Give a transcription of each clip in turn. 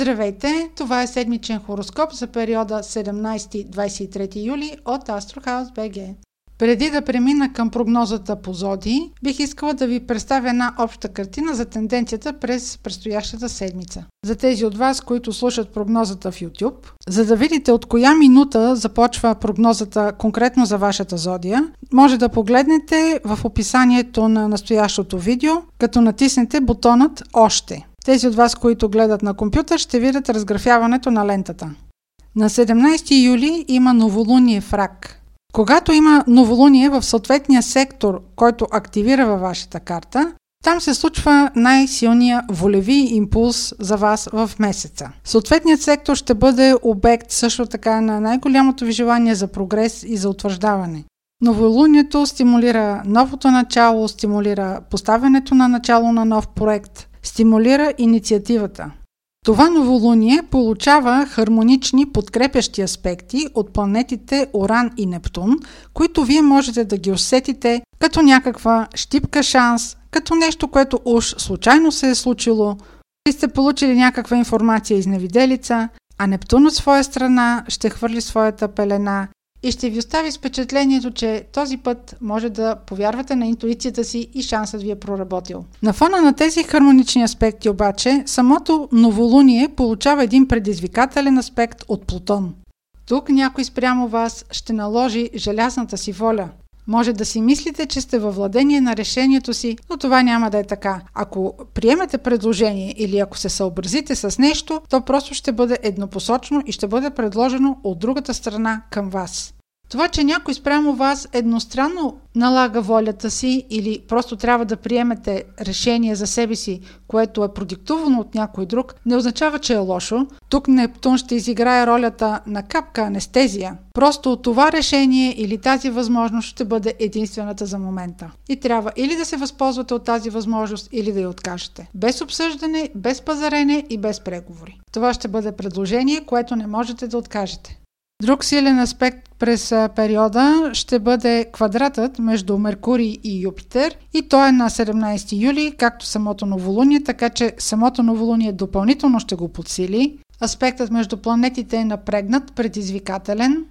Здравейте! Това е седмичен хороскоп за периода 17-23 юли от Astrohouse BG. Преди да премина към прогнозата по зоди, бих искала да ви представя една обща картина за тенденцията през предстоящата седмица. За тези от вас, които слушат прогнозата в YouTube, за да видите от коя минута започва прогнозата конкретно за вашата зодия, може да погледнете в описанието на настоящото видео, като натиснете бутонът Още. Тези от вас, които гледат на компютър, ще видят разграфяването на лентата. На 17 юли има новолуние в рак – когато има новолуние в съответния сектор, който активира във вашата карта, там се случва най-силния волеви импулс за вас в месеца. Съответният сектор ще бъде обект също така на най-голямото ви желание за прогрес и за утвърждаване. Новолунието стимулира новото начало, стимулира поставянето на начало на нов проект, стимулира инициативата. Това новолуние получава хармонични подкрепящи аспекти от планетите Оран и Нептун, които вие можете да ги усетите като някаква щипка шанс, като нещо, което уж случайно се е случило, и сте получили някаква информация из невиделица, а Нептун от своя страна ще хвърли своята пелена и ще ви остави впечатлението, че този път може да повярвате на интуицията си и шансът ви е проработил. На фона на тези хармонични аспекти обаче, самото новолуние получава един предизвикателен аспект от Плутон. Тук някой спрямо вас ще наложи желязната си воля. Може да си мислите, че сте във владение на решението си, но това няма да е така. Ако приемете предложение или ако се съобразите с нещо, то просто ще бъде еднопосочно и ще бъде предложено от другата страна към вас. Това, че някой спрямо вас едностранно налага волята си или просто трябва да приемете решение за себе си, което е продиктувано от някой друг, не означава, че е лошо. Тук Нептун ще изиграе ролята на капка анестезия. Просто това решение или тази възможност ще бъде единствената за момента. И трябва или да се възползвате от тази възможност, или да я откажете. Без обсъждане, без пазарене и без преговори. Това ще бъде предложение, което не можете да откажете. Друг силен аспект през периода ще бъде квадратът между Меркурий и Юпитер и той е на 17 юли, както самото новолуние, така че самото новолуние допълнително ще го подсили. Аспектът между планетите е напрегнат, предизвикателен.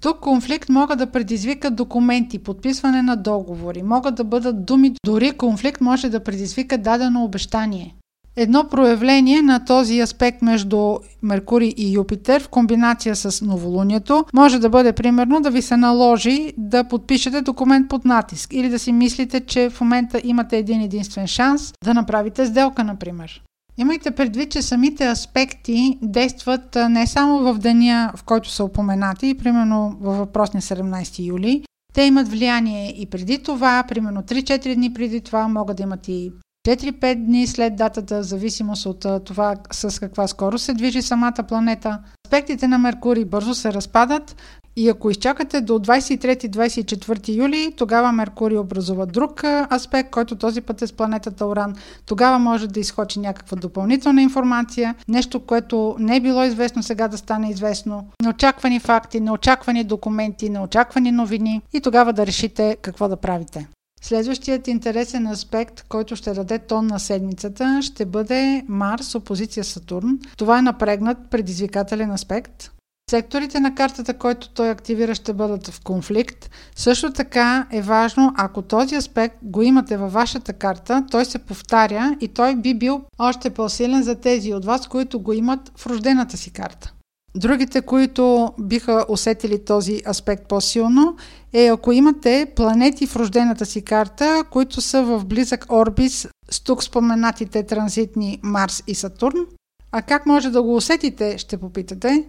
Тук конфликт могат да предизвикат документи, подписване на договори, могат да бъдат думи, дори конфликт може да предизвика дадено обещание. Едно проявление на този аспект между Меркурий и Юпитер в комбинация с новолунието може да бъде примерно да ви се наложи да подпишете документ под натиск или да си мислите, че в момента имате един единствен шанс да направите сделка, например. Имайте предвид, че самите аспекти действат не само в деня, в който са упоменати, примерно във въпросния 17 юли, те имат влияние и преди това, примерно 3-4 дни преди това, могат да имат и 4-5 дни след датата, в зависимост от това с каква скорост се движи самата планета. Аспектите на Меркурий бързо се разпадат и ако изчакате до 23-24 юли, тогава Меркурий образува друг аспект, който този път е с планетата Оран. Тогава може да изхочи някаква допълнителна информация, нещо, което не е било известно сега да стане известно, неочаквани факти, неочаквани документи, неочаквани новини и тогава да решите какво да правите. Следващият интересен аспект, който ще даде тон на седмицата, ще бъде Марс, опозиция Сатурн. Това е напрегнат предизвикателен аспект. Секторите на картата, който той активира, ще бъдат в конфликт. Също така е важно, ако този аспект го имате във вашата карта, той се повтаря и той би бил още по-силен за тези от вас, които го имат в рождената си карта. Другите, които биха усетили този аспект по-силно, е ако имате планети в рождената си карта, които са в близък орбис с тук споменатите транзитни Марс и Сатурн. А как може да го усетите, ще попитате?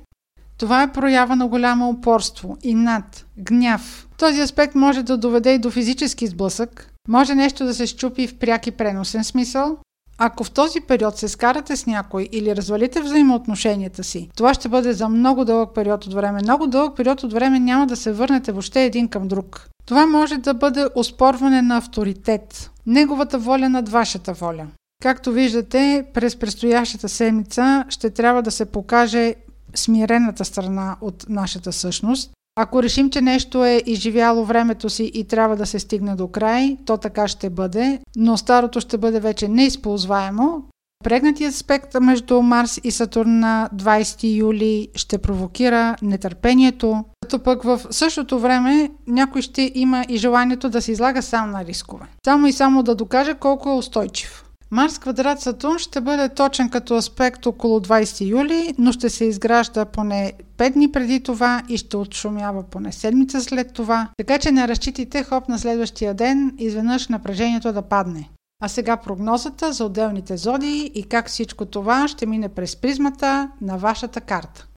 Това е проява на голямо упорство, инат, гняв. Този аспект може да доведе и до физически сблъсък, може нещо да се щупи в пряк и преносен смисъл, ако в този период се скарате с някой или развалите взаимоотношенията си, това ще бъде за много дълъг период от време. Много дълъг период от време няма да се върнете въобще един към друг. Това може да бъде оспорване на авторитет, неговата воля над вашата воля. Както виждате, през предстоящата седмица ще трябва да се покаже смирената страна от нашата същност, ако решим, че нещо е изживяло времето си и трябва да се стигне до край, то така ще бъде, но старото ще бъде вече неизползваемо. Прегнатият аспект между Марс и Сатурн на 20 юли ще провокира нетърпението, като пък в същото време някой ще има и желанието да се излага сам на рискове. Само и само да докаже колко е устойчив. Марс квадрат Сатурн ще бъде точен като аспект около 20 юли, но ще се изгражда поне 5 дни преди това и ще отшумява поне седмица след това, така че не разчитайте хоп на следващия ден изведнъж напрежението да падне. А сега прогнозата за отделните зодии и как всичко това ще мине през призмата на вашата карта.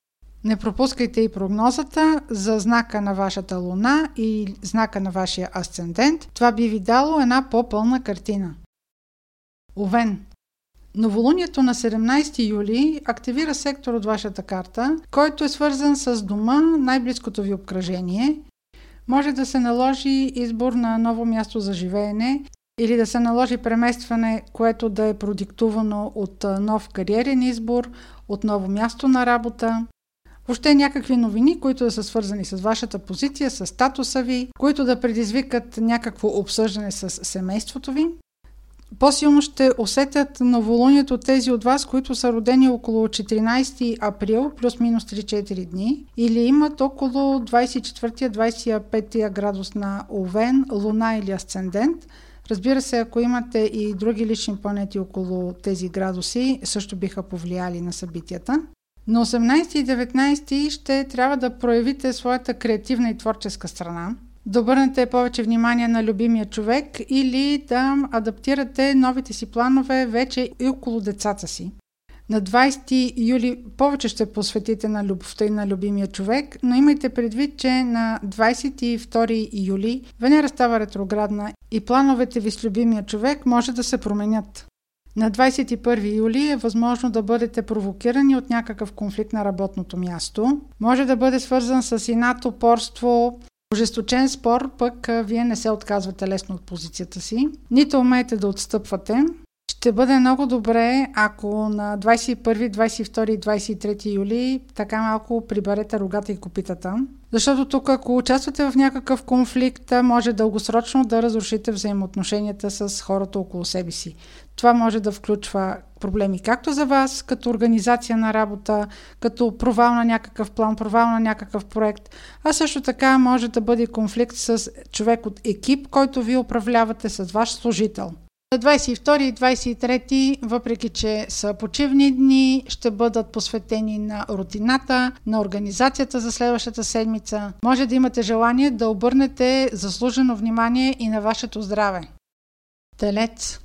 Не пропускайте и прогнозата за знака на вашата луна и знака на вашия асцендент. Това би ви дало една по-пълна картина. Овен. Новолунието на 17 юли активира сектор от вашата карта, който е свързан с дома, най-близкото ви обкръжение. Може да се наложи избор на ново място за живеене или да се наложи преместване, което да е продиктувано от нов кариерен избор, от ново място на работа. Въобще някакви новини, които да са свързани с вашата позиция, с статуса ви, които да предизвикат някакво обсъждане с семейството ви. По-силно ще усетят новолунието тези от вас, които са родени около 14 април, плюс-минус 3-4 дни, или имат около 24-25 градус на Овен, Луна или Асцендент. Разбира се, ако имате и други лични планети около тези градуси, също биха повлияли на събитията. На 18 и 19 ще трябва да проявите своята креативна и творческа страна, да обърнете повече внимание на любимия човек или да адаптирате новите си планове вече и около децата си. На 20 юли повече ще посветите на любовта и на любимия човек, но имайте предвид, че на 22 юли Венера става ретроградна и плановете ви с любимия човек може да се променят. На 21 юли е възможно да бъдете провокирани от някакъв конфликт на работното място. Може да бъде свързан с инат, упорство, ожесточен спор, пък вие не се отказвате лесно от позицията си, нито умеете да отстъпвате. Ще бъде много добре, ако на 21, 22 и 23 юли така малко приберете рогата и копитата. Защото тук, ако участвате в някакъв конфликт, може дългосрочно да разрушите взаимоотношенията с хората около себе си. Това може да включва проблеми както за вас, като организация на работа, като провал на някакъв план, провал на някакъв проект, а също така може да бъде конфликт с човек от екип, който ви управлявате с ваш служител. На 22 и 23, въпреки че са почивни дни, ще бъдат посветени на рутината, на организацията за следващата седмица. Може да имате желание да обърнете заслужено внимание и на вашето здраве. Телец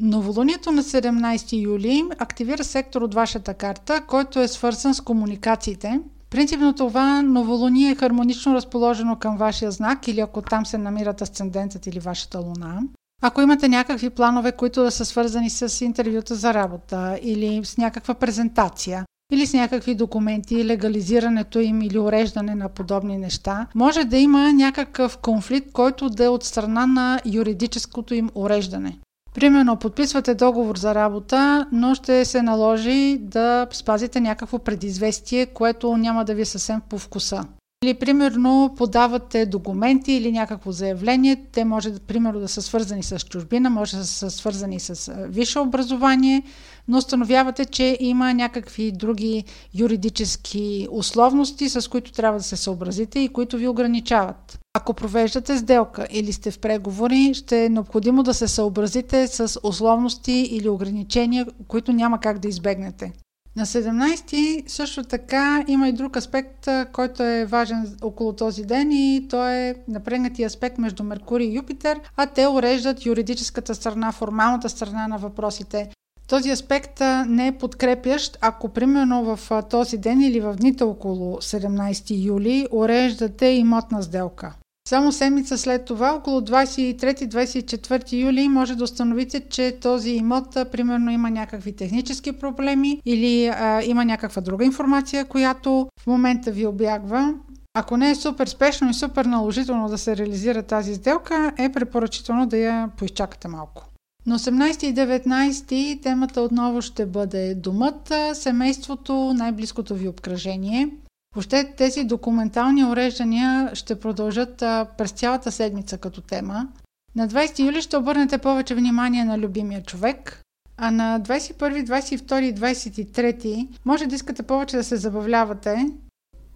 Новолунието на 17 юли активира сектор от вашата карта, който е свързан с комуникациите. Принципно това новолуние е хармонично разположено към вашия знак или ако там се намират асцендентът или вашата луна. Ако имате някакви планове, които да са свързани с интервюта за работа или с някаква презентация, или с някакви документи, легализирането им или уреждане на подобни неща, може да има някакъв конфликт, който да е от страна на юридическото им уреждане. Примерно, подписвате договор за работа, но ще се наложи да спазите някакво предизвестие, което няма да ви е съвсем по вкуса. Или, примерно, подавате документи или някакво заявление. Те може, примерно, да са свързани с чужбина, може да са свързани с висше образование, но установявате, че има някакви други юридически условности, с които трябва да се съобразите и които ви ограничават. Ако провеждате сделка или сте в преговори, ще е необходимо да се съобразите с условности или ограничения, които няма как да избегнете. На 17 също така има и друг аспект, който е важен около този ден и то е напрегнатия аспект между Меркурий и Юпитер, а те уреждат юридическата страна, формалната страна на въпросите. Този аспект не е подкрепящ, ако примерно в този ден или в дните около 17 юли уреждате имотна сделка. Само седмица след това, около 23-24 юли, може да установите, че този имот, примерно, има някакви технически проблеми или а, има някаква друга информация, която в момента ви обягва. Ако не е супер спешно и супер наложително да се реализира тази сделка, е препоръчително да я поизчакате малко. На 18 и 19 темата отново ще бъде домът, семейството, най-близкото ви обкръжение. Въобще тези документални уреждания ще продължат а, през цялата седмица като тема. На 20 юли ще обърнете повече внимание на любимия човек. А на 21, 22 и 23 може да искате повече да се забавлявате,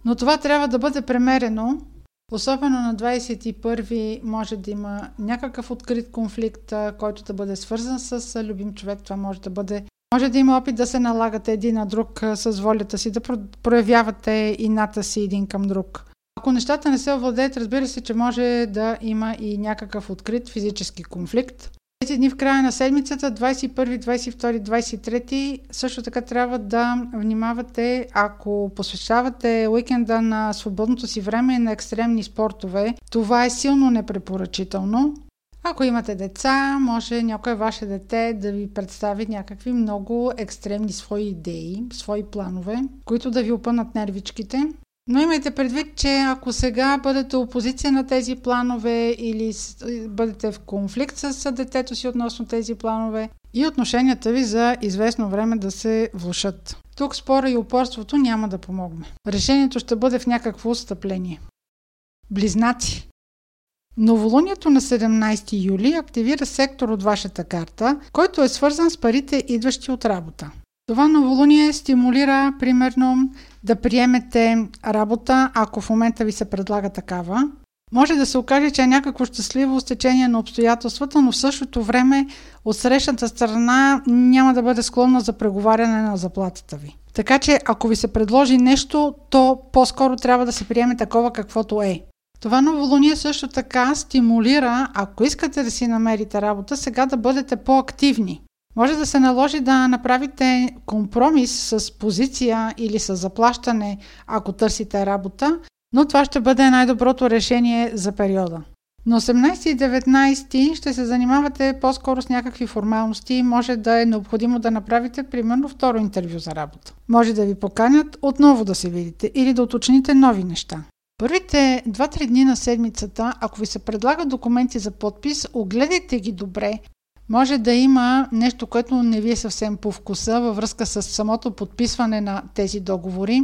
но това трябва да бъде премерено. Особено на 21 може да има някакъв открит конфликт, който да бъде свързан с любим човек. Това може да бъде може да има опит да се налагате един на друг с волята си, да проявявате ината си един към друг. Ако нещата не се овладеят, разбира се, че може да има и някакъв открит физически конфликт. Тези дни в края на седмицата, 21, 22, 23, също така трябва да внимавате, ако посвещавате уикенда на свободното си време на екстремни спортове, това е силно непрепоръчително. Ако имате деца, може някое ваше дете да ви представи някакви много екстремни свои идеи, свои планове, които да ви опънат нервичките. Но имайте предвид, че ако сега бъдете опозиция на тези планове или бъдете в конфликт с детето си относно тези планове и отношенията ви за известно време да се влушат. Тук спора и упорството няма да помогне. Решението ще бъде в някакво отстъпление. Близнаци. Новолунието на 17 юли активира сектор от вашата карта, който е свързан с парите, идващи от работа. Това новолуние стимулира, примерно, да приемете работа, ако в момента ви се предлага такава. Може да се окаже, че е някакво щастливо стечение на обстоятелствата, но в същото време от срещната страна няма да бъде склонна за преговаряне на заплатата ви. Така че, ако ви се предложи нещо, то по-скоро трябва да се приеме такова каквото е. Това новолуние също така стимулира, ако искате да си намерите работа, сега да бъдете по-активни. Може да се наложи да направите компромис с позиция или с заплащане, ако търсите работа, но това ще бъде най-доброто решение за периода. На 18 и 19 ще се занимавате по-скоро с някакви формалности. Може да е необходимо да направите примерно второ интервю за работа. Може да ви поканят отново да се видите или да уточните нови неща. Първите 2-3 дни на седмицата, ако ви се предлагат документи за подпис, огледайте ги добре. Може да има нещо, което не ви е съвсем по вкуса във връзка с самото подписване на тези договори.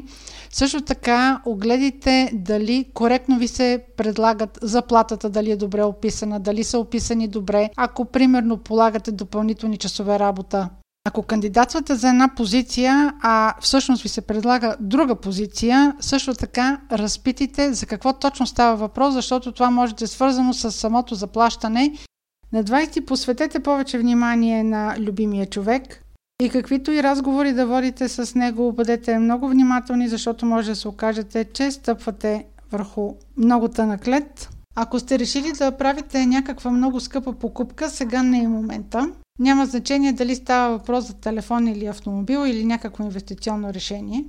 Също така, огледайте дали коректно ви се предлагат заплатата, дали е добре описана, дали са описани добре. Ако, примерно, полагате допълнителни часове работа, ако кандидатствате за една позиция, а всъщност ви се предлага друга позиция, също така разпитите за какво точно става въпрос, защото това може да е свързано с самото заплащане. На 20 посветете повече внимание на любимия човек и каквито и разговори да водите с него, бъдете много внимателни, защото може да се окажете, че стъпвате върху много тънък лед. Ако сте решили да правите някаква много скъпа покупка, сега не е момента. Няма значение дали става въпрос за телефон или автомобил или някакво инвестиционно решение.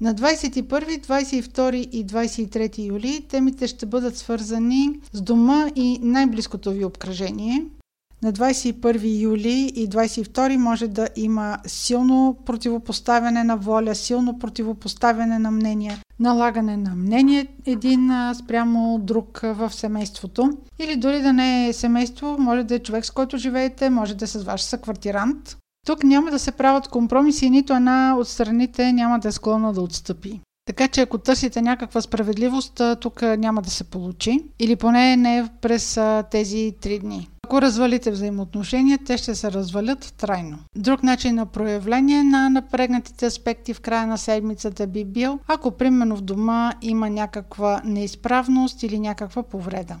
На 21, 22 и 23 юли темите ще бъдат свързани с дома и най-близкото ви обкръжение – на 21 юли и 22 може да има силно противопоставяне на воля, силно противопоставяне на мнения, налагане на мнение един спрямо друг в семейството. Или дори да не е семейство, може да е човек с който живеете, може да е с ваш съквартирант. Тук няма да се правят компромиси и нито една от страните няма да е склонна да отстъпи. Така че ако търсите някаква справедливост, тук няма да се получи. Или поне не през тези три дни. Ако развалите взаимоотношения, те ще се развалят трайно. Друг начин на проявление на напрегнатите аспекти в края на седмицата би бил, ако примерно в дома има някаква неизправност или някаква повреда.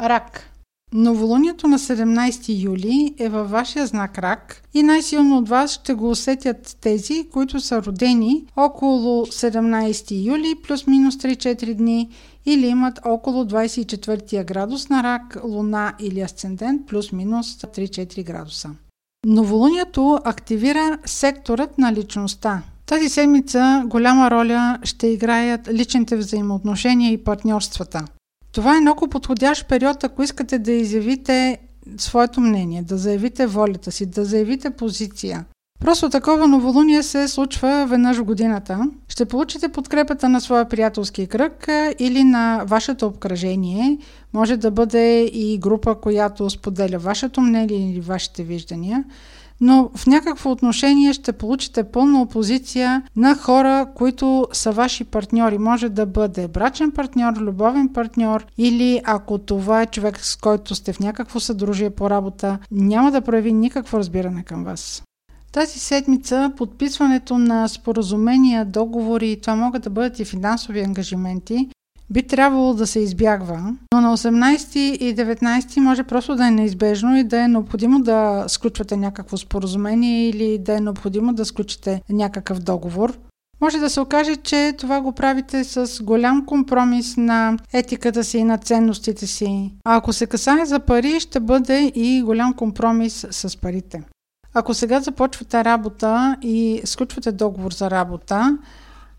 Рак. Новолунието на 17 юли е във вашия знак Рак и най-силно от вас ще го усетят тези, които са родени около 17 юли плюс-минус 3-4 дни или имат около 24 градус на Рак, Луна или Асцендент плюс-минус 3-4 градуса. Новолунието активира секторът на личността. Тази седмица голяма роля ще играят личните взаимоотношения и партньорствата. Това е много подходящ период, ако искате да изявите своето мнение, да заявите волята си, да заявите позиция. Просто такова новолуние се случва веднъж в годината. Ще получите подкрепата на своя приятелски кръг или на вашето обкръжение. Може да бъде и група, която споделя вашето мнение или вашите виждания. Но в някакво отношение ще получите пълна опозиция на хора, които са ваши партньори. Може да бъде брачен партньор, любовен партньор или ако това е човек, с който сте в някакво съдружие по работа, няма да прояви никакво разбиране към вас. Тази седмица подписването на споразумения, договори, това могат да бъдат и финансови ангажименти, би трябвало да се избягва, но на 18 и 19 може просто да е неизбежно и да е необходимо да сключвате някакво споразумение или да е необходимо да сключите някакъв договор. Може да се окаже, че това го правите с голям компромис на етиката си и на ценностите си. А ако се касае за пари, ще бъде и голям компромис с парите. Ако сега започвате работа и сключвате договор за работа,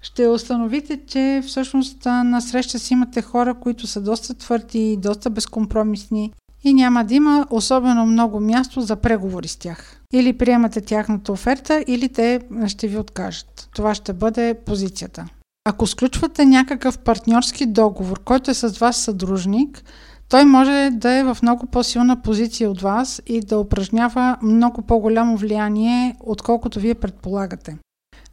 ще установите, че всъщност на среща си имате хора, които са доста твърди, доста безкомпромисни и няма да има особено много място за преговори с тях. Или приемате тяхната оферта, или те ще ви откажат. Това ще бъде позицията. Ако сключвате някакъв партньорски договор, който е с вас съдружник, той може да е в много по-силна позиция от вас и да упражнява много по-голямо влияние, отколкото вие предполагате.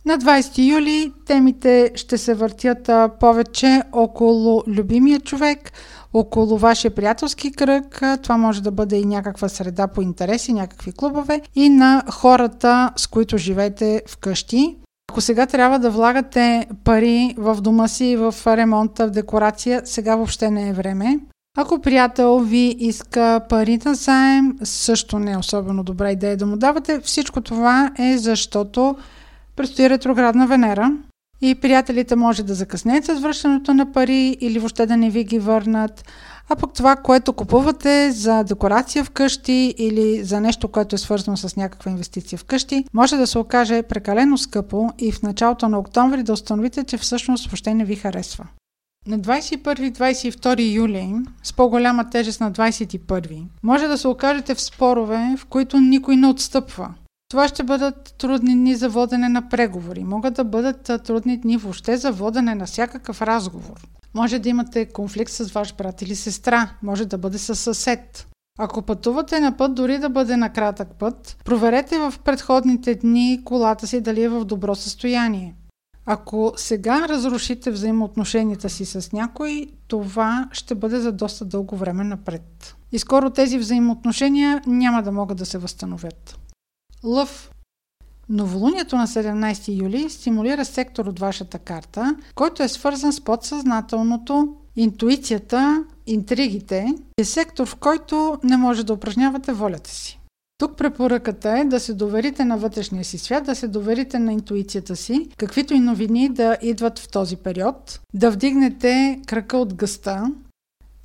На 20 юли темите ще се въртят повече около любимия човек, около вашия приятелски кръг, това може да бъде и някаква среда по интереси, някакви клубове и на хората, с които живеете вкъщи. Ако сега трябва да влагате пари в дома си, в ремонта, в декорация, сега въобще не е време. Ако приятел ви иска пари на заем, също не е особено добра идея да му давате. Всичко това е защото предстои ретроградна Венера и приятелите може да закъснеят с връщането на пари или въобще да не ви ги върнат. А пък това, което купувате за декорация вкъщи или за нещо, което е свързано с някаква инвестиция вкъщи, може да се окаже прекалено скъпо и в началото на октомври да установите, че всъщност въобще не ви харесва. На 21-22 юли, с по-голяма тежест на 21, може да се окажете в спорове, в които никой не отстъпва. Това ще бъдат трудни дни за водене на преговори. Могат да бъдат трудни дни въобще за водене на всякакъв разговор. Може да имате конфликт с ваш брат или сестра. Може да бъде с съсед. Ако пътувате на път, дори да бъде на кратък път, проверете в предходните дни колата си дали е в добро състояние. Ако сега разрушите взаимоотношенията си с някой, това ще бъде за доста дълго време напред. И скоро тези взаимоотношения няма да могат да се възстановят. Лъв. Новолунието на 17 юли стимулира сектор от вашата карта, който е свързан с подсъзнателното, интуицията, интригите. Е сектор, в който не може да упражнявате волята си. Тук препоръката е да се доверите на вътрешния си свят, да се доверите на интуицията си, каквито и новини да идват в този период, да вдигнете крака от гъста.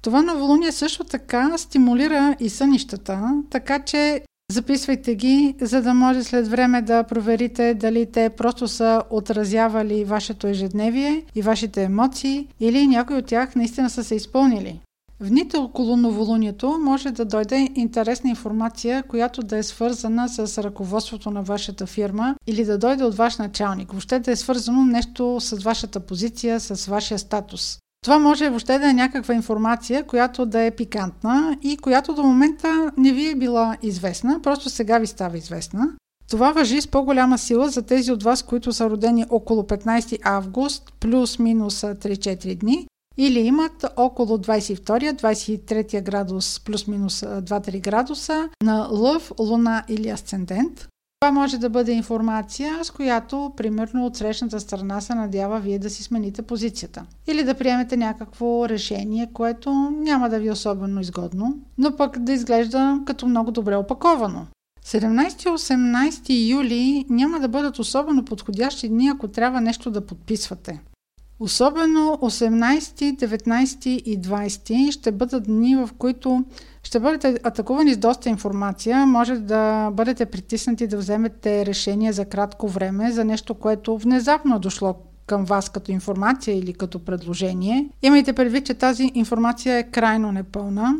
Това новолуние също така стимулира и сънищата, така че Записвайте ги, за да може след време да проверите дали те просто са отразявали вашето ежедневие и вашите емоции или някои от тях наистина са се изпълнили. В дните около новолунието може да дойде интересна информация, която да е свързана с ръководството на вашата фирма или да дойде от ваш началник. Въобще да е свързано нещо с вашата позиция, с вашия статус. Това може въобще да е някаква информация, която да е пикантна и която до момента не ви е била известна, просто сега ви става известна. Това въжи с по-голяма сила за тези от вас, които са родени около 15 август, плюс-минус 3-4 дни, или имат около 22-23 градус, плюс-минус 2-3 градуса на лъв, луна или асцендент. Това може да бъде информация, с която, примерно, от срещната страна се надява вие да си смените позицията. Или да приемете някакво решение, което няма да ви е особено изгодно, но пък да изглежда като много добре опаковано. 17-18 юли няма да бъдат особено подходящи дни, ако трябва нещо да подписвате. Особено 18, 19 и 20 ще бъдат дни, в които ще бъдете атакувани с доста информация. Може да бъдете притиснати да вземете решение за кратко време за нещо, което внезапно е дошло към вас като информация или като предложение. Имайте предвид, че тази информация е крайно непълна.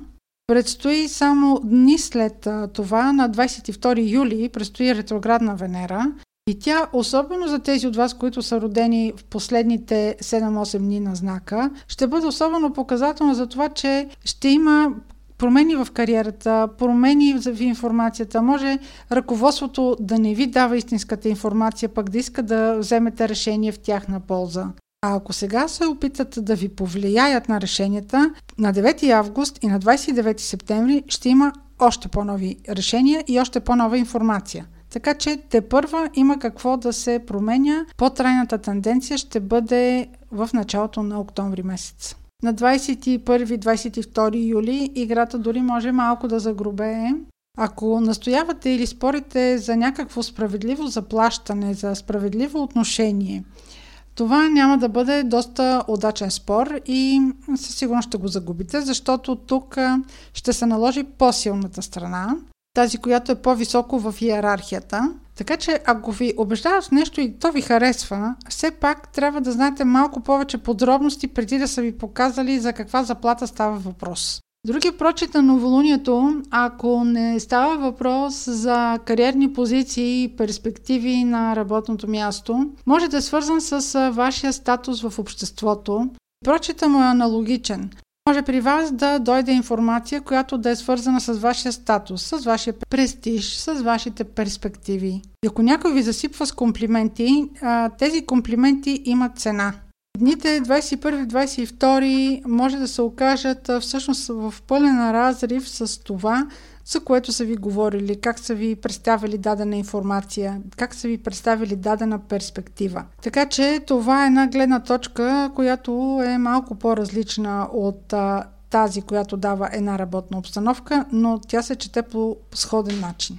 Предстои само дни след това, на 22 юли, предстои ретроградна Венера и тя, особено за тези от вас, които са родени в последните 7-8 дни на знака, ще бъде особено показателна за това, че ще има промени в кариерата, промени в информацията, може ръководството да не ви дава истинската информация, пък да иска да вземете решение в тяхна полза. А ако сега се опитат да ви повлияят на решенията, на 9 август и на 29 септември ще има още по-нови решения и още по-нова информация. Така че те първа има какво да се променя. По-трайната тенденция ще бъде в началото на октомври месец. На 21-22 юли играта дори може малко да загрубее. Ако настоявате или спорите за някакво справедливо заплащане, за справедливо отношение, това няма да бъде доста удачен спор и със сигурност ще го загубите, защото тук ще се наложи по-силната страна, тази, която е по-високо в иерархията. Така че, ако ви убеждават в нещо и то ви харесва, все пак трябва да знаете малко повече подробности преди да са ви показали за каква заплата става въпрос. Другия прочит на новолунието, ако не става въпрос за кариерни позиции и перспективи на работното място, може да е свързан с вашия статус в обществото. Прочита му е аналогичен. Може при вас да дойде информация, която да е свързана с вашия статус, с вашия престиж, с вашите перспективи. И ако някой ви засипва с комплименти, тези комплименти имат цена. Дните 21-22 може да се окажат всъщност в пълен разрив с това, за което са ви говорили, как са ви представили дадена информация, как са ви представили дадена перспектива. Така че това е една гледна точка, която е малко по-различна от тази, която дава една работна обстановка, но тя се чете по сходен начин.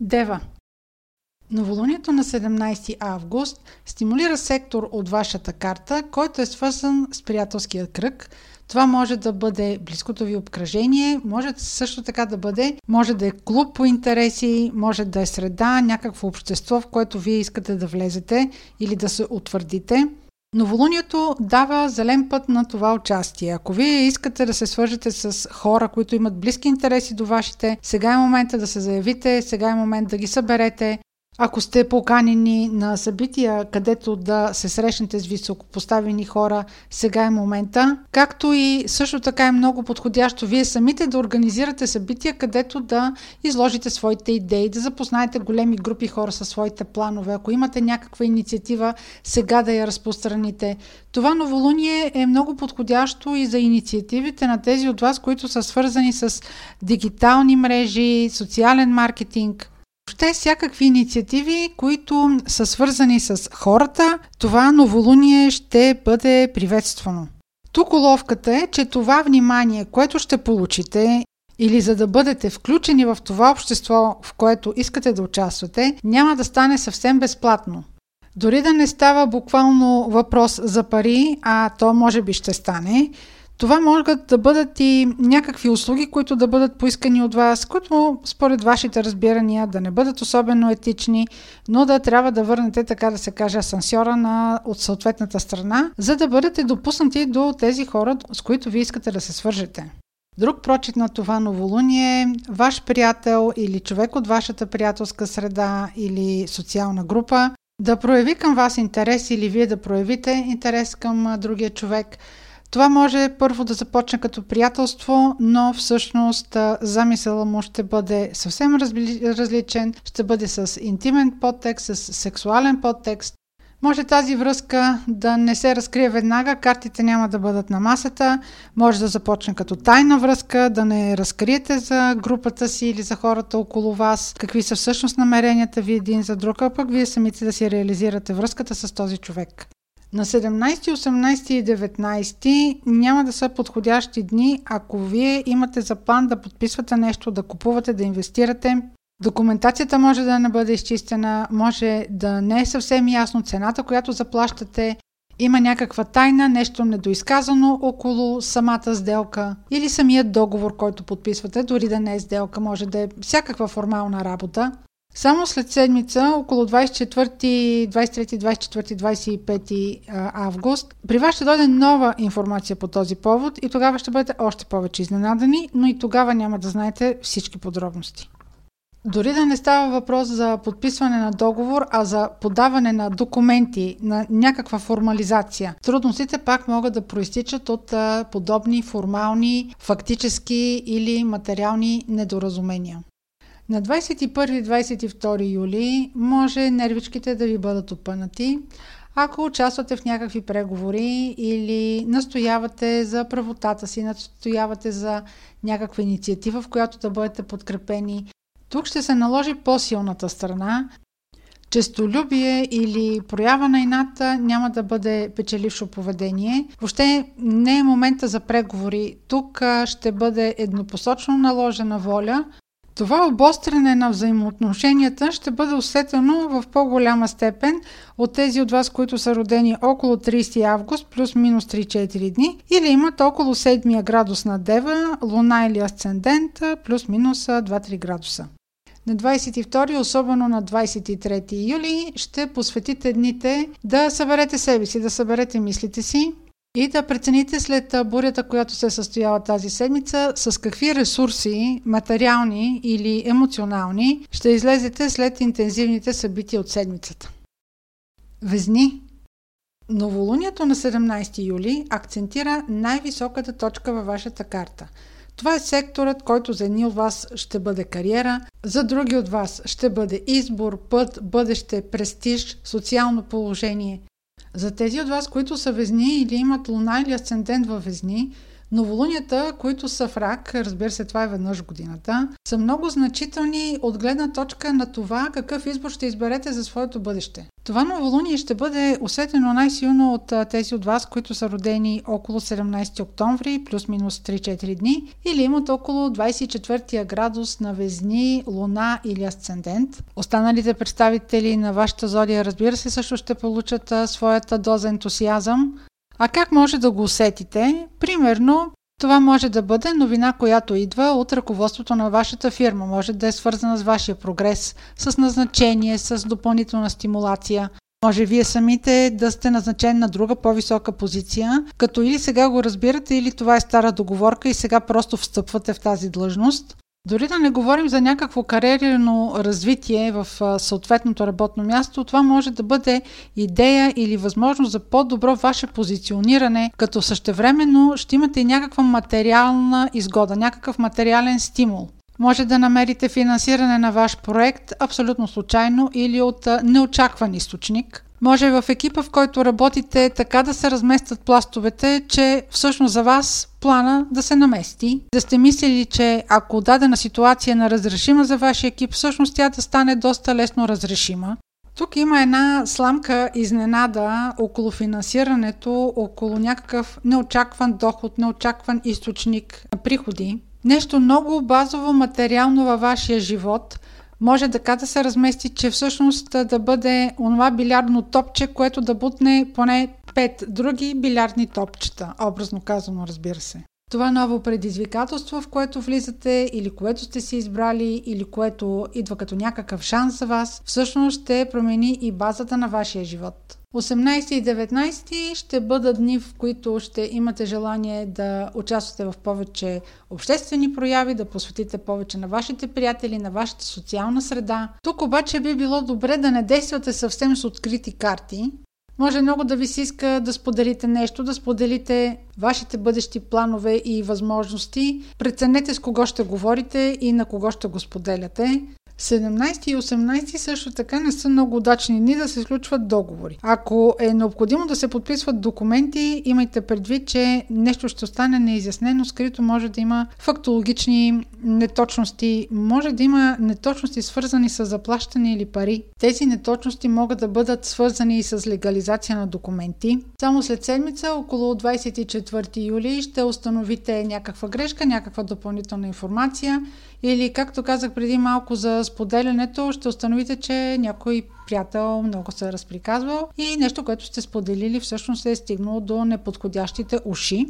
Дева. Новолунието на 17 август стимулира сектор от вашата карта, който е свързан с приятелския кръг. Това може да бъде близкото ви обкръжение, може също така да бъде, може да е клуб по интереси, може да е среда, някакво общество, в което вие искате да влезете или да се утвърдите. Новолунието дава зелен път на това участие. Ако вие искате да се свържете с хора, които имат близки интереси до вашите, сега е момента да се заявите, сега е момент да ги съберете, ако сте поканени на събития, където да се срещнете с високопоставени хора, сега е момента. Както и също така е много подходящо вие самите да организирате събития, където да изложите своите идеи, да запознаете големи групи хора със своите планове. Ако имате някаква инициатива, сега да я разпространите. Това новолуние е много подходящо и за инициативите на тези от вас, които са свързани с дигитални мрежи, социален маркетинг, въобще всякакви инициативи, които са свързани с хората, това новолуние ще бъде приветствано. Тук уловката е, че това внимание, което ще получите или за да бъдете включени в това общество, в което искате да участвате, няма да стане съвсем безплатно. Дори да не става буквално въпрос за пари, а то може би ще стане, това могат да бъдат и някакви услуги, които да бъдат поискани от вас, които според вашите разбирания да не бъдат особено етични, но да трябва да върнете, така да се каже, асансьора на, от съответната страна, за да бъдете допуснати до тези хора, с които ви искате да се свържете. Друг прочит на това новолуние е ваш приятел или човек от вашата приятелска среда или социална група да прояви към вас интерес или вие да проявите интерес към другия човек – това може първо да започне като приятелство, но всъщност замисъла му ще бъде съвсем различен, ще бъде с интимен подтекст, с сексуален подтекст. Може тази връзка да не се разкрие веднага, картите няма да бъдат на масата, може да започне като тайна връзка, да не разкриете за групата си или за хората около вас, какви са всъщност намеренията ви един за друг, а пък вие самите да си реализирате връзката с този човек. На 17, 18 и 19 няма да са подходящи дни, ако вие имате за план да подписвате нещо, да купувате, да инвестирате. Документацията може да не бъде изчистена, може да не е съвсем ясно цената, която заплащате, има някаква тайна, нещо недоизказано около самата сделка или самият договор, който подписвате, дори да не е сделка, може да е всякаква формална работа. Само след седмица, около 24, 23, 24, 25 август, при вас ще дойде нова информация по този повод и тогава ще бъдете още повече изненадани, но и тогава няма да знаете всички подробности. Дори да не става въпрос за подписване на договор, а за подаване на документи, на някаква формализация, трудностите пак могат да проистичат от подобни формални, фактически или материални недоразумения. На 21-22 юли може нервичките да ви бъдат опънати, ако участвате в някакви преговори или настоявате за правотата си, настоявате за някаква инициатива, в която да бъдете подкрепени, тук ще се наложи по-силната страна. Честолюбие или проява на ината няма да бъде печелившо поведение. Въобще не е момента за преговори. Тук ще бъде еднопосочно наложена воля, това обостряне на взаимоотношенията ще бъде усетено в по-голяма степен от тези от вас, които са родени около 30 август плюс-минус 3-4 дни или имат около 7 градус на Дева, Луна или Асцендент плюс-минус 2-3 градуса. На 22, особено на 23 юли, ще посветите дните да съберете себе си, да съберете мислите си, и да прецените след бурята, която се състояла тази седмица, с какви ресурси, материални или емоционални, ще излезете след интензивните събития от седмицата. Везни Новолунието на 17 юли акцентира най-високата точка във вашата карта. Това е секторът, който за едни от вас ще бъде кариера, за други от вас ще бъде избор, път, бъдеще, престиж, социално положение. За тези от вас, които са везни или имат луна или асцендент във везни, новолунията, които са в рак, разбира се, това е веднъж годината, са много значителни от гледна точка на това какъв избор ще изберете за своето бъдеще. Това новолуние ще бъде усетено най-силно от тези от вас, които са родени около 17 октомври, плюс-минус 3-4 дни, или имат около 24 градус на Везни, Луна или Асцендент. Останалите представители на вашата зодия, разбира се, също ще получат своята доза ентусиазъм. А как може да го усетите? Примерно, това може да бъде новина, която идва от ръководството на вашата фирма. Може да е свързана с вашия прогрес, с назначение, с допълнителна стимулация. Може вие самите да сте назначени на друга по-висока позиция, като или сега го разбирате, или това е стара договорка и сега просто встъпвате в тази длъжност. Дори да не говорим за някакво кариерно развитие в съответното работно място, това може да бъде идея или възможност за по-добро ваше позициониране, като същевременно ще имате и някаква материална изгода, някакъв материален стимул. Може да намерите финансиране на ваш проект абсолютно случайно или от неочакван източник. Може в екипа, в който работите, така да се разместят пластовете, че всъщност за вас плана да се намести. Да сте мислили, че ако дадена ситуация е неразрешима за вашия екип, всъщност тя да стане доста лесно разрешима. Тук има една сламка изненада около финансирането, около някакъв неочакван доход, неочакван източник на приходи. Нещо много базово материално във вашия живот – може така да се размести, че всъщност да бъде онова билярдно топче, което да бутне поне пет други билярдни топчета, образно казано, разбира се. Това ново предизвикателство, в което влизате или което сте си избрали или което идва като някакъв шанс за вас, всъщност ще промени и базата на вашия живот. 18 и 19 ще бъдат дни, в които ще имате желание да участвате в повече обществени прояви, да посветите повече на вашите приятели, на вашата социална среда. Тук обаче би било добре да не действате съвсем с открити карти. Може много да ви се иска да споделите нещо, да споделите вашите бъдещи планове и възможности. Преценете с кого ще говорите и на кого ще го споделяте. 17 и 18 също така не са много удачни дни да се случват договори. Ако е необходимо да се подписват документи, имайте предвид, че нещо ще остане неизяснено, скрито може да има фактологични неточности, може да има неточности свързани с заплащане или пари. Тези неточности могат да бъдат свързани и с легализация на документи. Само след седмица, около 24 юли, ще установите някаква грешка, някаква допълнителна информация или, както казах преди малко за споделянето, ще установите, че някой приятел много се е разприказвал и нещо, което сте споделили, всъщност е стигнало до неподходящите уши.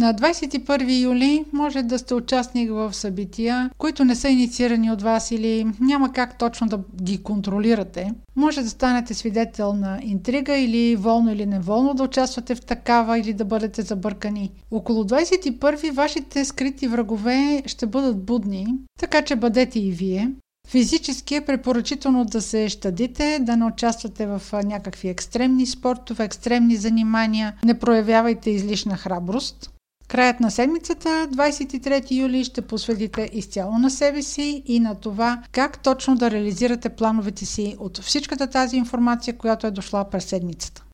На 21 юли може да сте участник в събития, които не са инициирани от вас или няма как точно да ги контролирате. Може да станете свидетел на интрига или волно или неволно да участвате в такава или да бъдете забъркани. Около 21 вашите скрити врагове ще бъдат будни, така че бъдете и вие. Физически е препоръчително да се щадите, да не участвате в някакви екстремни спортове, екстремни занимания, не проявявайте излишна храброст. Краят на седмицата, 23 юли, ще посветите изцяло на себе си и на това как точно да реализирате плановете си от всичката тази информация, която е дошла през седмицата.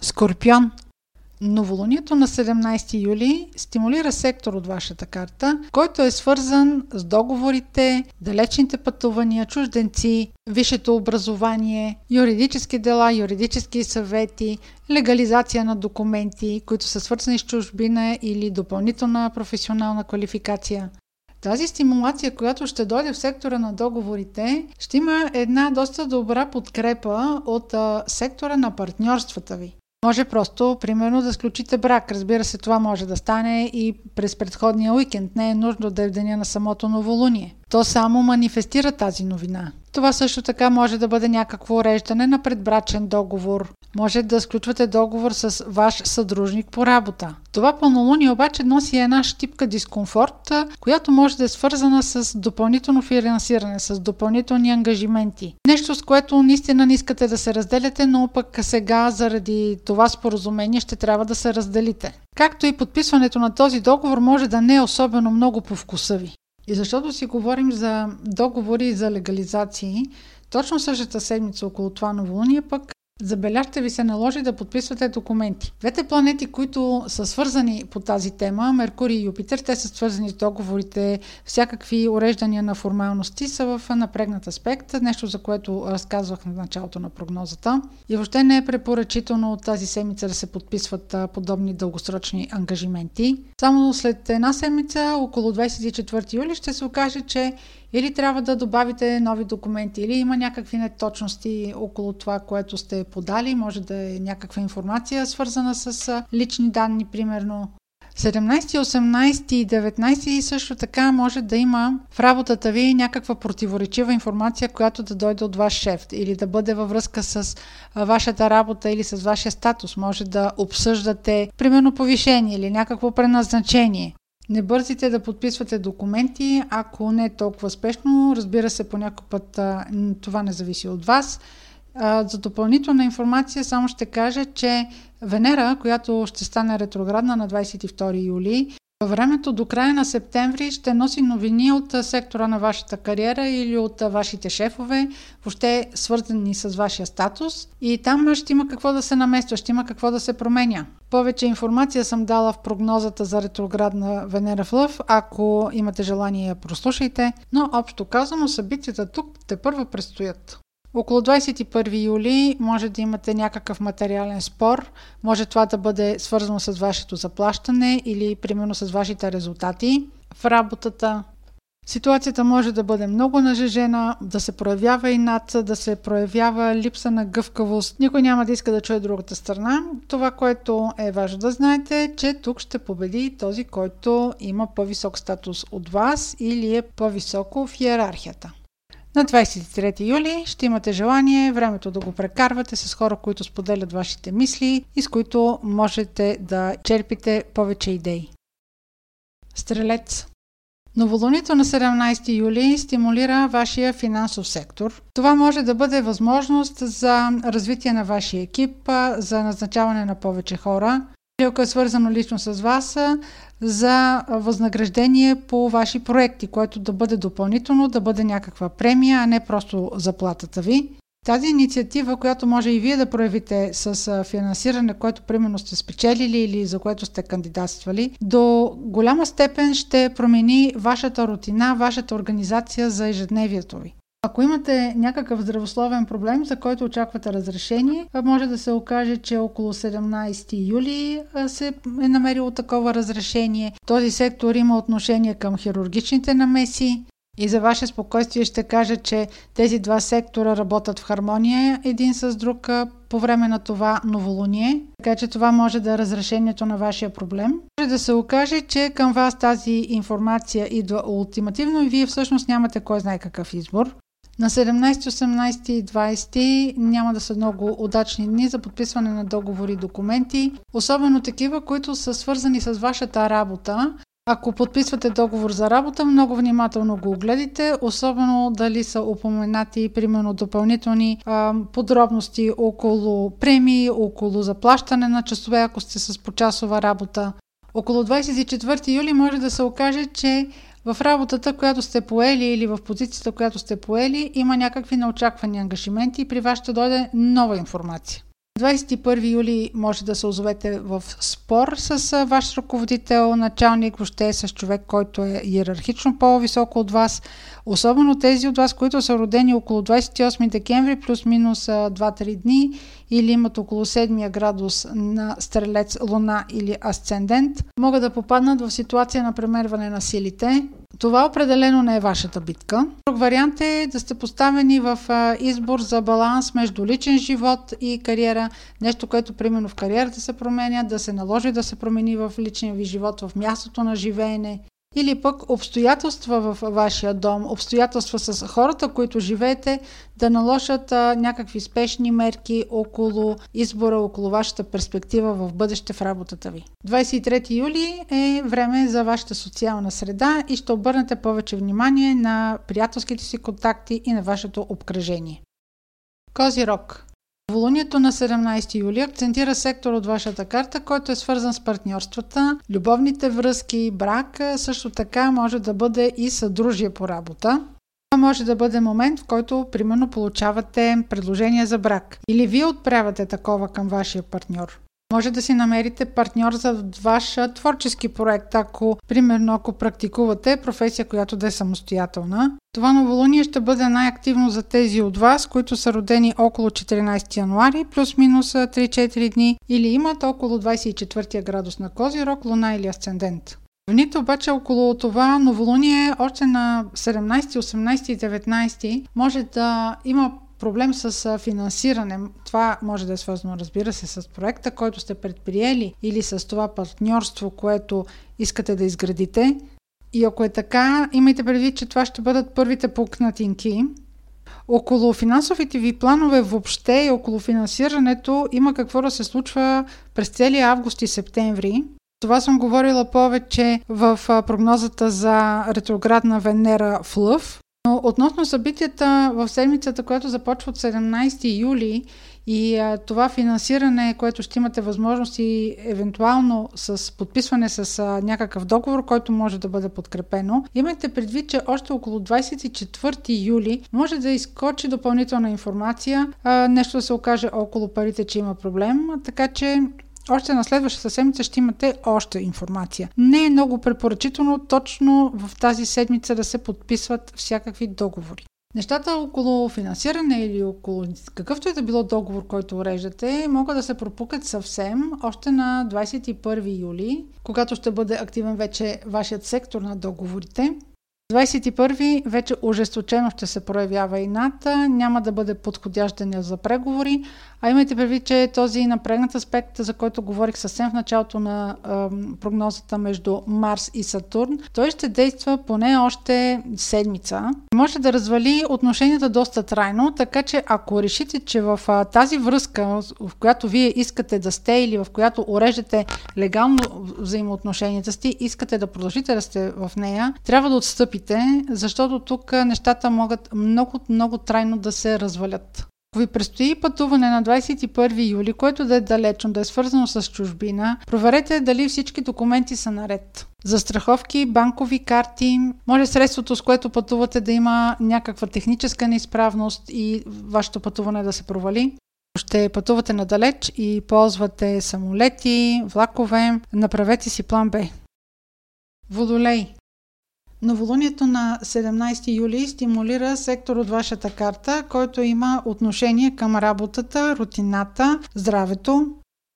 Скорпион Новолунието на 17 юли стимулира сектор от вашата карта, който е свързан с договорите, далечните пътувания, чужденци, висшето образование, юридически дела, юридически съвети, легализация на документи, които са свързани с чужбина или допълнителна професионална квалификация. Тази стимулация, която ще дойде в сектора на договорите, ще има една доста добра подкрепа от сектора на партньорствата ви. Може просто, примерно, да сключите брак. Разбира се, това може да стане и през предходния уикенд. Не е нужно да е в деня на самото новолуние. То само манифестира тази новина. Това също така може да бъде някакво уреждане на предбрачен договор. Може да сключвате договор с ваш съдружник по работа. Това пълнолуние обаче носи една щипка дискомфорт, която може да е свързана с допълнително финансиране, с допълнителни ангажименти. Нещо, с което наистина не искате да се разделяте, но пък сега заради това споразумение ще трябва да се разделите. Както и подписването на този договор може да не е особено много по вкуса ви. И защото си говорим за договори за легализации, точно същата седмица около това новолуние пък Забележте ви се наложи да подписвате документи. Двете планети, които са свързани по тази тема, Меркурий и Юпитер, те са свързани с договорите, всякакви уреждания на формалности са в напрегнат аспект, нещо за което разказвах на началото на прогнозата. И въобще не е препоръчително от тази седмица да се подписват подобни дългосрочни ангажименти. Само след една седмица, около 24 юли, ще се окаже, че или трябва да добавите нови документи, или има някакви неточности около това, което сте подали, може да е някаква информация свързана с лични данни, примерно. 17, 18 и 19 също така може да има в работата ви някаква противоречива информация, която да дойде от ваш шеф или да бъде във връзка с вашата работа или с вашия статус. Може да обсъждате, примерно, повишение или някакво преназначение. Не бързите да подписвате документи, ако не е толкова спешно. Разбира се, по път това не зависи от вас. За допълнителна информация само ще кажа, че Венера, която ще стане ретроградна на 22 юли, времето до края на септември ще носи новини от сектора на вашата кариера или от вашите шефове, въобще свързани с вашия статус и там ще има какво да се намества, ще има какво да се променя. Повече информация съм дала в прогнозата за ретроградна Венера в Лъв. Ако имате желание, я прослушайте. Но общо казано, събитията тук те първо предстоят. Около 21 юли може да имате някакъв материален спор. Може това да бъде свързано с вашето заплащане или примерно с вашите резултати в работата. Ситуацията може да бъде много нажежена, да се проявява и над, да се проявява липса на гъвкавост. Никой няма да иска да чуе другата страна. Това, което е важно да знаете, че тук ще победи този, който има по-висок статус от вас или е по-високо в иерархията. На 23 юли ще имате желание времето да го прекарвате с хора, които споделят вашите мисли и с които можете да черпите повече идеи. Стрелец Новолунието на 17 юли стимулира вашия финансов сектор. Това може да бъде възможност за развитие на вашия екип, за назначаване на повече хора, ако е свързано лично с вас, за възнаграждение по ваши проекти, което да бъде допълнително, да бъде някаква премия, а не просто заплатата ви. Тази инициатива, която може и вие да проявите с финансиране, което примерно сте спечелили или за което сте кандидатствали, до голяма степен ще промени вашата рутина, вашата организация за ежедневието ви. Ако имате някакъв здравословен проблем, за който очаквате разрешение, може да се окаже, че около 17 юли се е намерило такова разрешение. Този сектор има отношение към хирургичните намеси, и за ваше спокойствие ще кажа, че тези два сектора работят в хармония един с друг по време на това новолуние, така че това може да е разрешението на вашия проблем. Може да се окаже, че към вас тази информация идва ултимативно и вие всъщност нямате кой знае какъв избор. На 17, 18 и 20 няма да са много удачни дни за подписване на договори и документи, особено такива, които са свързани с вашата работа, Ако подписвате договор за работа, много внимателно го огледайте, особено дали са упоменати, примерно, допълнителни а, подробности около премии, около заплащане на часове, ако сте с почасова работа. Около 24 юли може да се окаже, че в работата, която сте поели или в позицията, която сте поели, има някакви неочаквани ангажименти и при вас ще дойде нова информация. 21 юли може да се озовете в спор с ваш ръководител, началник, въобще с човек, който е иерархично по-високо от вас. Особено тези от вас, които са родени около 28 декември, плюс-минус 2-3 дни или имат около 7 градус на стрелец, луна или асцендент, могат да попаднат в ситуация на премерване на силите. Това определено не е вашата битка. Друг вариант е да сте поставени в избор за баланс между личен живот и кариера. Нещо, което примерно в кариерата се променя, да се наложи да се промени в личния ви живот, в мястото на живеене или пък обстоятелства в вашия дом, обстоятелства с хората, които живеете, да наложат някакви спешни мерки около избора, около вашата перспектива в бъдеще в работата ви. 23 юли е време за вашата социална среда и ще обърнете повече внимание на приятелските си контакти и на вашето обкръжение. Козирог Новолунието на 17 юли акцентира сектор от вашата карта, който е свързан с партньорствата, любовните връзки, брак, също така може да бъде и съдружие по работа. Това може да бъде момент, в който, примерно, получавате предложение за брак. Или вие отправяте такова към вашия партньор. Може да си намерите партньор за ваш творчески проект, ако, примерно, ако практикувате професия, която да е самостоятелна. Това новолуние ще бъде най-активно за тези от вас, които са родени около 14 януари, плюс-минус 3-4 дни, или имат около 24 градус на Козирог, Луна или Асцендент. Вните обаче около това новолуние още на 17, 18 и 19 може да има проблем с финансиране. Това може да е свързано, разбира се, с проекта, който сте предприели или с това партньорство, което искате да изградите. И ако е така, имайте предвид, че това ще бъдат първите пукнатинки. Около финансовите ви планове въобще и около финансирането има какво да се случва през целия август и септември. Това съм говорила повече в прогнозата за ретроградна Венера в Лъв. Но относно събитията в седмицата, която започва от 17 юли и а, това финансиране, което ще имате възможност и евентуално с подписване с а, някакъв договор, който може да бъде подкрепено, имайте предвид, че още около 24 юли може да изкочи допълнителна информация, а, нещо да се окаже около парите, че има проблем, така че още на следващата седмица ще имате още информация. Не е много препоръчително точно в тази седмица да се подписват всякакви договори. Нещата около финансиране или около какъвто и да било договор, който уреждате, могат да се пропукат съвсем още на 21 юли, когато ще бъде активен вече вашият сектор на договорите. 21 вече ожесточено ще се проявява и НАТО, няма да бъде подходящ деня за преговори, а имайте предвид, че този напрегнат аспект, за който говорих съвсем в началото на е, прогнозата между Марс и Сатурн, той ще действа поне още седмица. Може да развали отношенията доста трайно, така че ако решите, че в а, тази връзка, в която вие искате да сте или в която уреждате легално взаимоотношенията си, искате да продължите да сте в нея, трябва да отстъпите, защото тук нещата могат много, много трайно да се развалят. Ви предстои пътуване на 21 юли, което да е далечно, да е свързано с чужбина, проверете дали всички документи са наред. За страховки, банкови карти, може средството, с което пътувате да има някаква техническа неизправност и вашето пътуване да се провали. Ще пътувате надалеч и ползвате самолети, влакове, направете си план Б. Водолей Новолунието на 17 юли стимулира сектор от вашата карта, който има отношение към работата, рутината, здравето.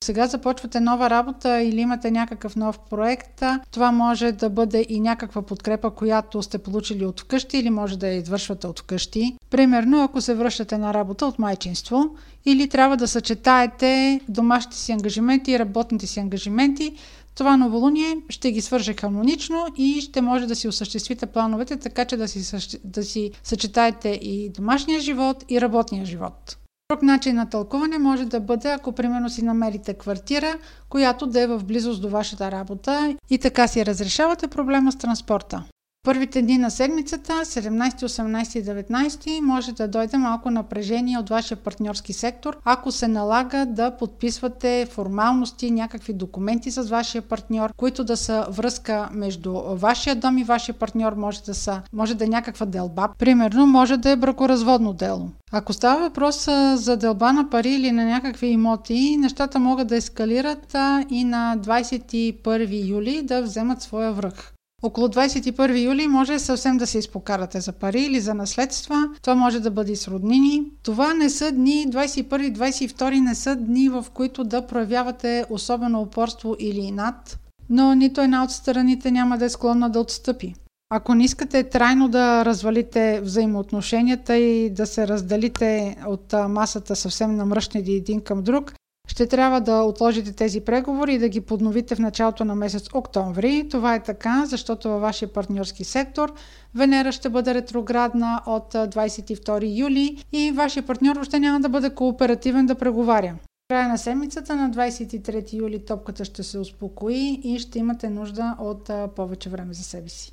Сега започвате нова работа или имате някакъв нов проект, това може да бъде и някаква подкрепа, която сте получили от вкъщи или може да я извършвате от вкъщи. Примерно, ако се връщате на работа от майчинство или трябва да съчетаете домашните си ангажименти и работните си ангажименти, това новолуние ще ги свърже хармонично и ще може да си осъществите плановете, така че да си, да си съчетаете и домашния живот, и работния живот. Друг начин на тълкуване може да бъде, ако примерно си намерите квартира, която да е в близост до вашата работа и така си разрешавате проблема с транспорта. Първите дни на седмицата, 17, 18 и 19, може да дойде малко напрежение от вашия партньорски сектор, ако се налага да подписвате формалности, някакви документи с вашия партньор, които да са връзка между вашия дом и вашия партньор, може да са, може да е някаква делба. Примерно, може да е бракоразводно дело. Ако става въпрос за делба на пари или на някакви имоти, нещата могат да ескалират и на 21 юли да вземат своя връх. Около 21 юли може съвсем да се изпокарате за пари или за наследства. Това може да бъде с роднини. Това не са дни, 21-22 не са дни, в които да проявявате особено упорство или инат, но нито една от страните няма да е склонна да отстъпи. Ако не искате трайно да развалите взаимоотношенията и да се разделите от масата съвсем намръщни един към друг, ще трябва да отложите тези преговори и да ги подновите в началото на месец октомври. Това е така, защото във вашия партньорски сектор Венера ще бъде ретроградна от 22 юли и вашия партньор още няма да бъде кооперативен да преговаря. Края на седмицата на 23 юли топката ще се успокои и ще имате нужда от повече време за себе си.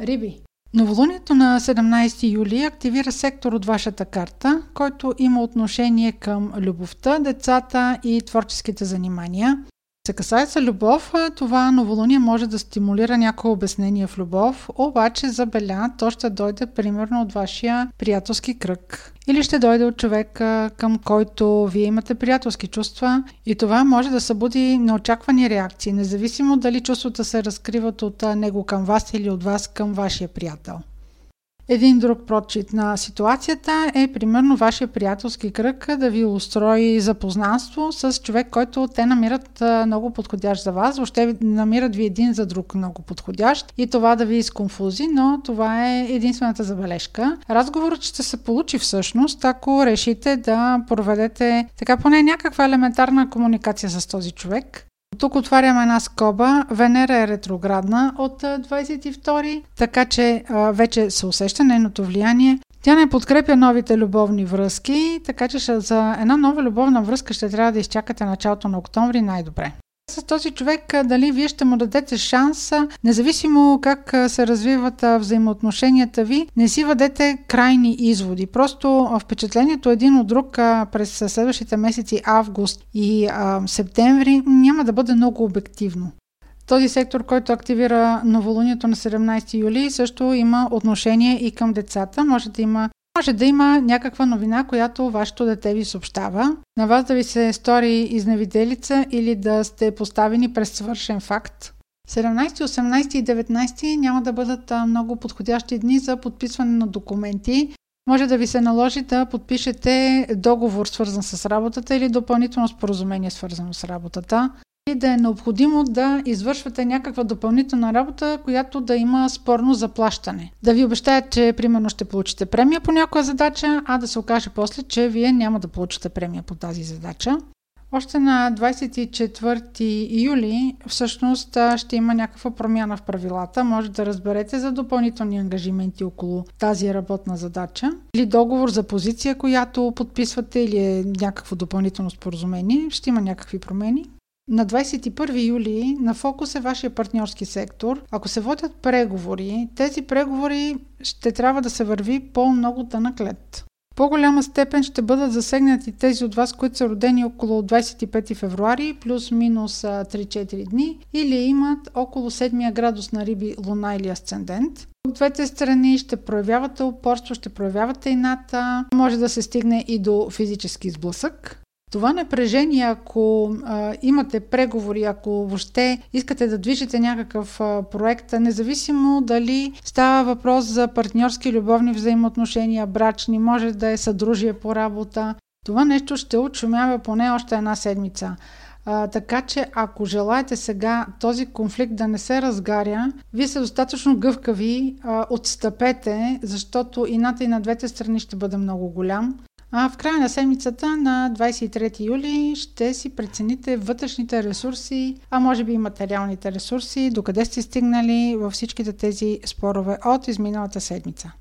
Риби. Новолунието на 17 юли активира сектор от вашата карта, който има отношение към любовта, децата и творческите занимания се касае за любов, това новолуние може да стимулира някое обяснение в любов, обаче за Беля то ще дойде примерно от вашия приятелски кръг. Или ще дойде от човек, към който вие имате приятелски чувства и това може да събуди неочаквани реакции, независимо дали чувствата се разкриват от него към вас или от вас към вашия приятел. Един друг прочит на ситуацията е примерно вашия приятелски кръг да ви устрои запознанство с човек, който те намират много подходящ за вас. Въобще намират ви един за друг много подходящ и това да ви изконфузи, но това е единствената забележка. Разговорът ще се получи всъщност, ако решите да проведете така поне някаква елементарна комуникация с този човек. Тук отваряме една скоба. Венера е ретроградна от 22, така че а, вече се усеща нейното влияние. Тя не подкрепя новите любовни връзки, така че за една нова любовна връзка ще трябва да изчакате началото на октомври най-добре с този човек, дали вие ще му дадете шанс, независимо как се развиват взаимоотношенията ви, не си въдете крайни изводи. Просто впечатлението един от друг през следващите месеци август и а, септември няма да бъде много обективно. Този сектор, който активира новолунието на 17 юли, също има отношение и към децата. Може да има може да има някаква новина, която вашето дете ви съобщава. На вас да ви се стори изневиделица или да сте поставени през свършен факт. 17, 18 и 19 няма да бъдат много подходящи дни за подписване на документи. Може да ви се наложи да подпишете договор свързан с работата или допълнително споразумение свързано с работата и да е необходимо да извършвате някаква допълнителна работа, която да има спорно заплащане. Да ви обещаят, че примерно ще получите премия по някоя задача, а да се окаже после, че вие няма да получите премия по тази задача. Още на 24 юли всъщност ще има някаква промяна в правилата. Може да разберете за допълнителни ангажименти около тази работна задача или договор за позиция, която подписвате или е някакво допълнително споразумение. Ще има някакви промени. На 21 юли на фокус е вашия партньорски сектор. Ако се водят преговори, тези преговори ще трябва да се върви по много тънък по-голяма степен ще бъдат засегнати тези от вас, които са родени около 25 февруари, плюс-минус 3-4 дни, или имат около 7 градус на риби, луна или асцендент. От двете страни ще проявявате упорство, ще проявявате ината, може да се стигне и до физически сблъсък. Това напрежение, ако а, имате преговори, ако въобще искате да движите някакъв а, проект, независимо дали става въпрос за партньорски любовни взаимоотношения, брачни, може да е съдружие по работа, това нещо ще отшумява поне още една седмица. А, така че ако желаете сега този конфликт да не се разгаря, вие са достатъчно гъвкави, а, отстъпете, защото ината и на двете страни ще бъде много голям. А в края на седмицата на 23 юли ще си прецените вътрешните ресурси, а може би и материалните ресурси, докъде сте стигнали във всичките тези спорове от изминалата седмица.